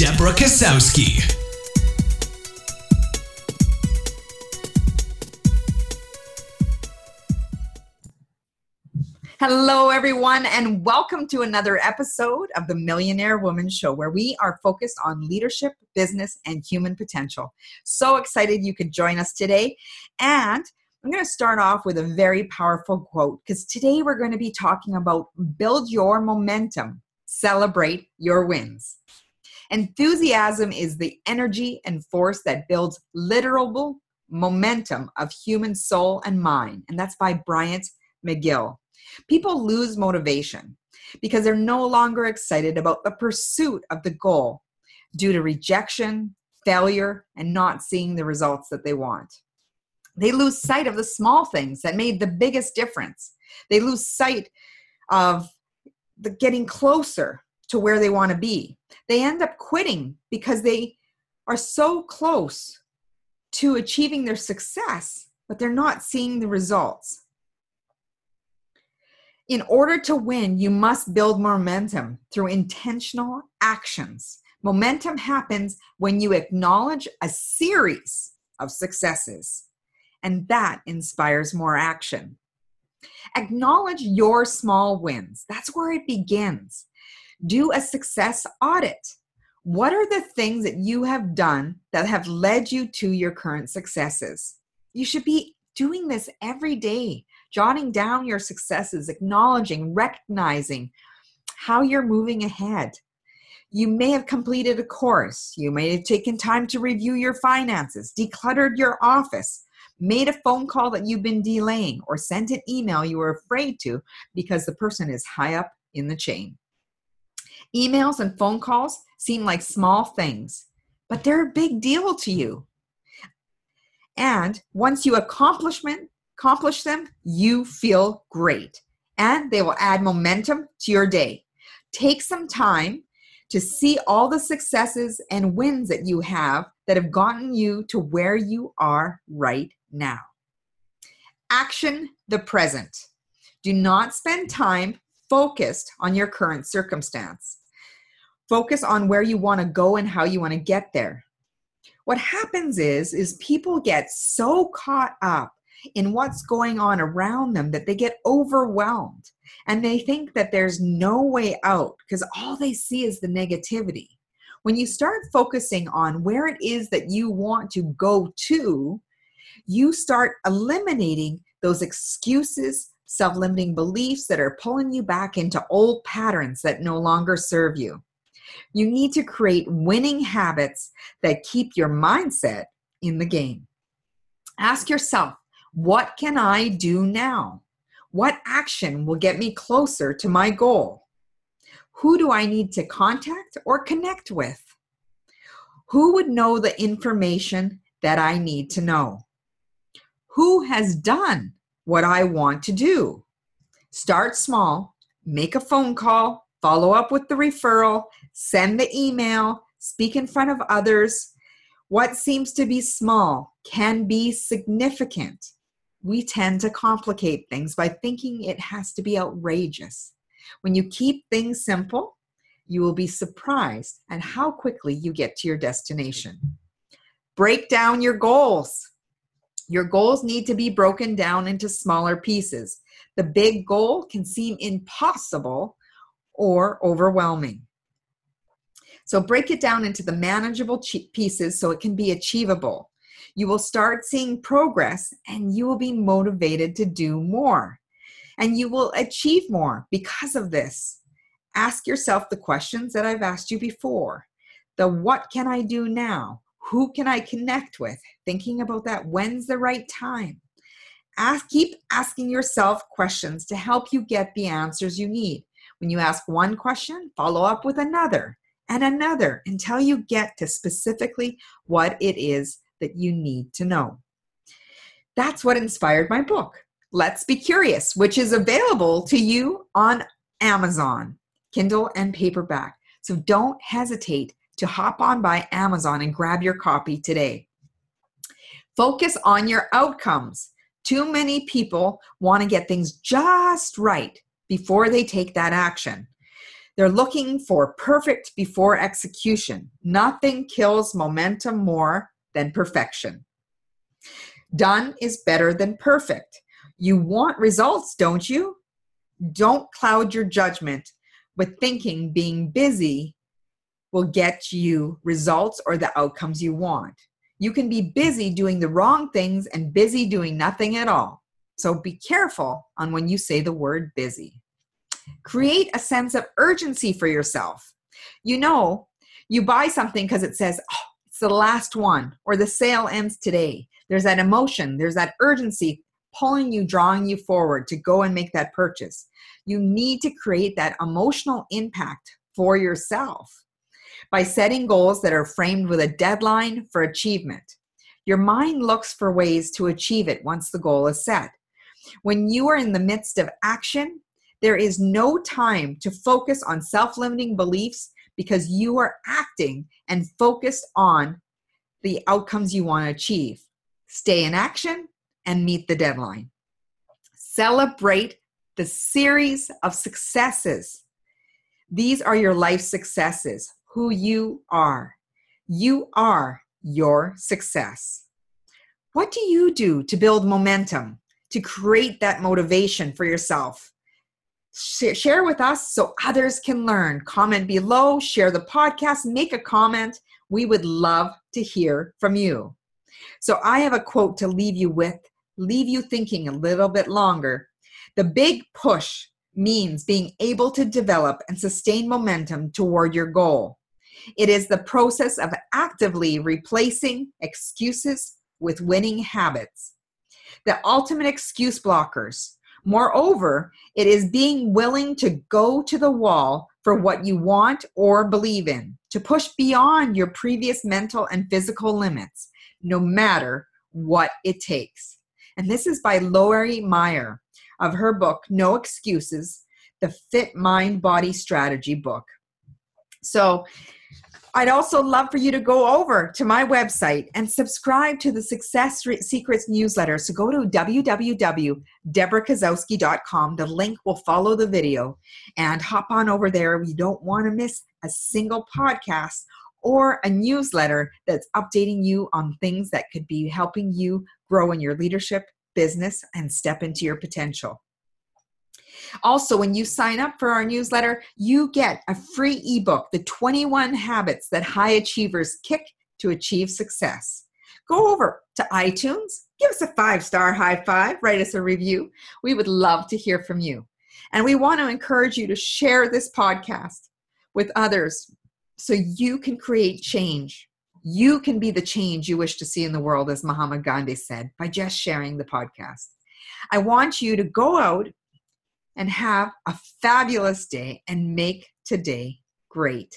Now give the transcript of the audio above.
Deborah Kasowski. Hello, everyone, and welcome to another episode of the Millionaire Woman Show, where we are focused on leadership, business, and human potential. So excited you could join us today. And I'm going to start off with a very powerful quote because today we're going to be talking about build your momentum, celebrate your wins. Enthusiasm is the energy and force that builds literal momentum of human soul and mind. And that's by Bryant McGill. People lose motivation because they're no longer excited about the pursuit of the goal due to rejection, failure, and not seeing the results that they want. They lose sight of the small things that made the biggest difference. They lose sight of the getting closer to where they want to be. They end up quitting because they are so close to achieving their success, but they're not seeing the results. In order to win, you must build momentum through intentional actions. Momentum happens when you acknowledge a series of successes, and that inspires more action. Acknowledge your small wins. That's where it begins do a success audit. What are the things that you have done that have led you to your current successes? You should be doing this every day, jotting down your successes, acknowledging, recognizing how you're moving ahead. You may have completed a course. You may have taken time to review your finances, decluttered your office, made a phone call that you've been delaying, or sent an email you were afraid to because the person is high up in the chain. Emails and phone calls seem like small things, but they're a big deal to you. And once you accomplish them, you feel great. And they will add momentum to your day. Take some time to see all the successes and wins that you have that have gotten you to where you are right now. Action the present. Do not spend time focused on your current circumstance. Focus on where you want to go and how you want to get there. What happens is is people get so caught up in what's going on around them that they get overwhelmed and they think that there's no way out because all they see is the negativity. When you start focusing on where it is that you want to go to, you start eliminating those excuses, self limiting beliefs that are pulling you back into old patterns that no longer serve you. You need to create winning habits that keep your mindset in the game. Ask yourself, what can I do now? What action will get me closer to my goal? Who do I need to contact or connect with? Who would know the information that I need to know? Who has done what I want to do? Start small, make a phone call, follow up with the referral, send the email, speak in front of others. What seems to be small can be significant. We tend to complicate things by thinking it has to be outrageous. When you keep things simple, you will be surprised at how quickly you get to your destination. Break down your goals. Your goals need to be broken down into smaller pieces. The big goal can seem impossible or overwhelming. So break it down into the manageable pieces so it can be achievable. You will start seeing progress and you will be motivated to do more. And you will achieve more because of this. Ask yourself the questions that I've asked you before. The what can I do now? Who can I connect with? Thinking about that. When's the right time? Ask, keep asking yourself questions to help you get the answers you need. When you ask one question, follow up with another and another until you get to specifically what it is that you need to know. That's what inspired my book, Let's Be Curious, which is available to you on Amazon, Kindle and paperback. So don't hesitate to hop on by Amazon and grab your copy today. Focus on your outcomes. Too many people want to get things just right before they take that action. They're looking for perfect before execution. Nothing kills momentum more than perfection. Done is better than perfect. You want results, don't you? Don't cloud your judgment with thinking being busy will get you results or the outcomes you want. You can be busy doing the wrong things and busy doing nothing at all. So be careful on when you say the word busy. Create a sense of urgency for yourself. You know, you buy something because it says, oh, it's the last one, or the sale ends today. There's that emotion, there's that urgency pulling you, drawing you forward to go and make that purchase. You need to create that emotional impact for yourself by setting goals that are framed with a deadline for achievement. Your mind looks for ways to achieve it once the goal is set. When you are in the midst of action, there is no time to focus on self limiting beliefs because you are acting and focused on the outcomes you want to achieve. Stay in action and meet the deadline. Celebrate the series of successes. These are your life successes, who you are. You are your success. What do you do to build momentum, to create that motivation for yourself? Share with us so others can learn. Comment below, share the podcast, make a comment. We would love to hear from you. So, I have a quote to leave you with, leave you thinking a little bit longer. The big push means being able to develop and sustain momentum toward your goal. It is the process of actively replacing excuses with winning habits. The ultimate excuse blockers. Moreover, it is being willing to go to the wall for what you want or believe in, to push beyond your previous mental and physical limits, no matter what it takes. And this is by Lori Meyer of her book, No Excuses, the Fit Mind Body Strategy book. So, I'd also love for you to go over to my website and subscribe to the Success Secrets newsletter. So go to www.deborahkozowski.com. The link will follow the video and hop on over there. You don't want to miss a single podcast or a newsletter that's updating you on things that could be helping you grow in your leadership, business, and step into your potential. Also, when you sign up for our newsletter, you get a free ebook, The 21 Habits That High Achievers Kick to Achieve Success. Go over to iTunes, give us a five star high five, write us a review. We would love to hear from you. And we want to encourage you to share this podcast with others so you can create change. You can be the change you wish to see in the world, as Mahatma Gandhi said, by just sharing the podcast. I want you to go out and have a fabulous day and make today great.